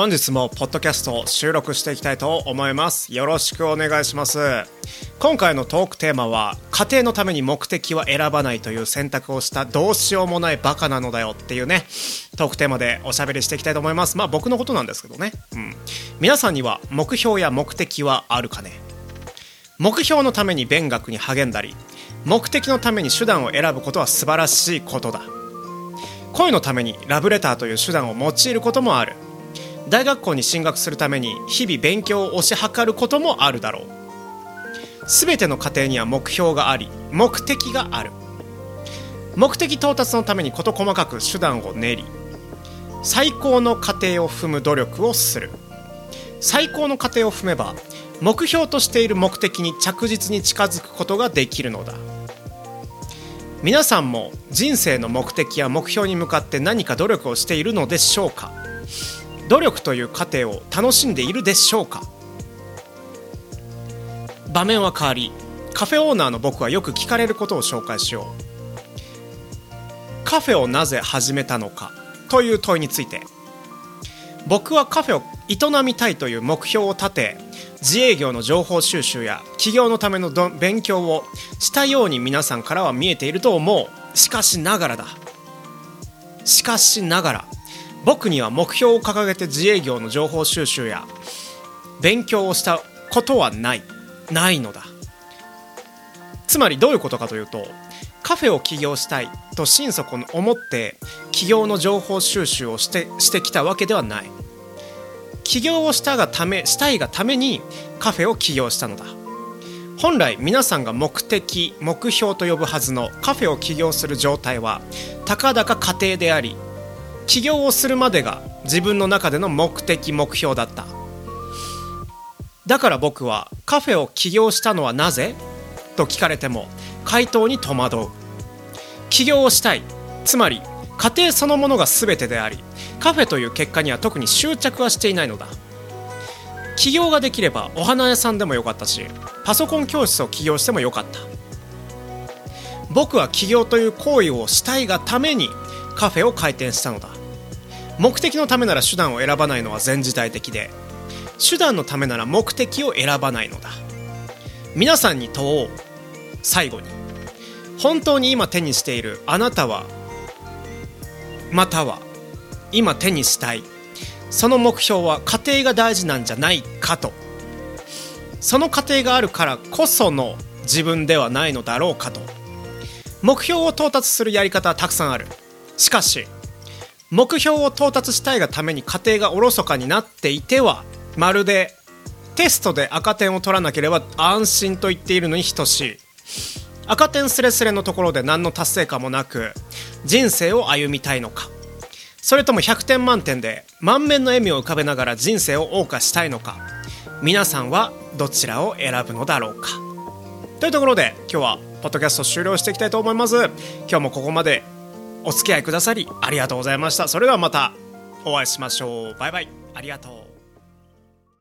本日もポッドキャストを収録していきたいと思います。よろしくお願いします。今回のトークテーマは家庭のために目的は選ばないという選択をしたどうしようもないバカなのだよっていうねトークテーマでおしゃべりしていきたいと思います。まあ僕のことなんですけどね。うん。皆さんには目標や目的はあるかね？目標のために勉学に励んだり目的のために手段を選ぶことは素晴らしいことだ。恋のためにラブレターという手段を用いることもある。大学校に進学するために日々勉強を推し量ることもあるだろう。全ての家庭には目標があり目的がある。目的到達のために事細かく手段を練り最高の過程を踏む努力をする。最高の過程を踏めば目標としている目的に着実に近づくことができるのだ。皆さんも人生の目的や目標に向かって何か努力をしているのでしょうか？努力という過程を楽しんでいるでしょうか？場面は変わりカフェオーナーの僕はよく聞かれることを紹介しよう。カフェをなぜ始めたのかという問いについて僕はカフェを営みたいという目標を立て自営業の情報収集や起業のための勉強をしたように皆さんからは見えていると思う。しかしながらだ。しかしながら僕には目標を掲げて自営業の情報収集や勉強をしたことはないないのだ。つまりどういうことかというとカフェを起業したいと心底思って起業の情報収集をしてしてきたわけではない。起業をしたがためしたいがためにカフェを起業したのだ。本来皆さんが目的目標と呼ぶはずのカフェを起業する状態はたかだか家庭であり起業をするまでが自分の中での目的目標だった。だから僕はカフェを起業したのはなぜ？と聞かれても回答に戸惑う。起業をしたい。つまり家庭そのものが全てでありカフェという結果には特に執着はしていないのだ。起業ができればお花屋さんでもよかったしパソコン教室を起業してもよかった。僕は起業という行為をしたいがためにカフェを開店したのだ。目的のためなら手段を選ばないのは全時代的で手段のためなら目的を選ばないのだ。皆さんに問おう最後に。本当に今手にしているあなたはまたは今手にしたい。その目標は家庭が大事なんじゃないかと。その過程があるからこその自分ではないのだろうかと。目標を到達するやり方はたくさんある。しかし目標を到達したいがために家庭がおろそかになっていてはまるでテストで赤点を取らなければ安心と言っているのに等しい。赤点すれすれのところで何の達成感もなく人生を歩みたいのか。それとも100点満点で満面の笑みを浮かべながら人生を謳歌したいのか。皆さんはどちらを選ぶのだろうか。というところで今日はポッドキャスト終了していきたいと思います。今日もここまで。お付き合いくださりありがとうございました。それではまたお会いしましょう。バイバイ。ありがとう。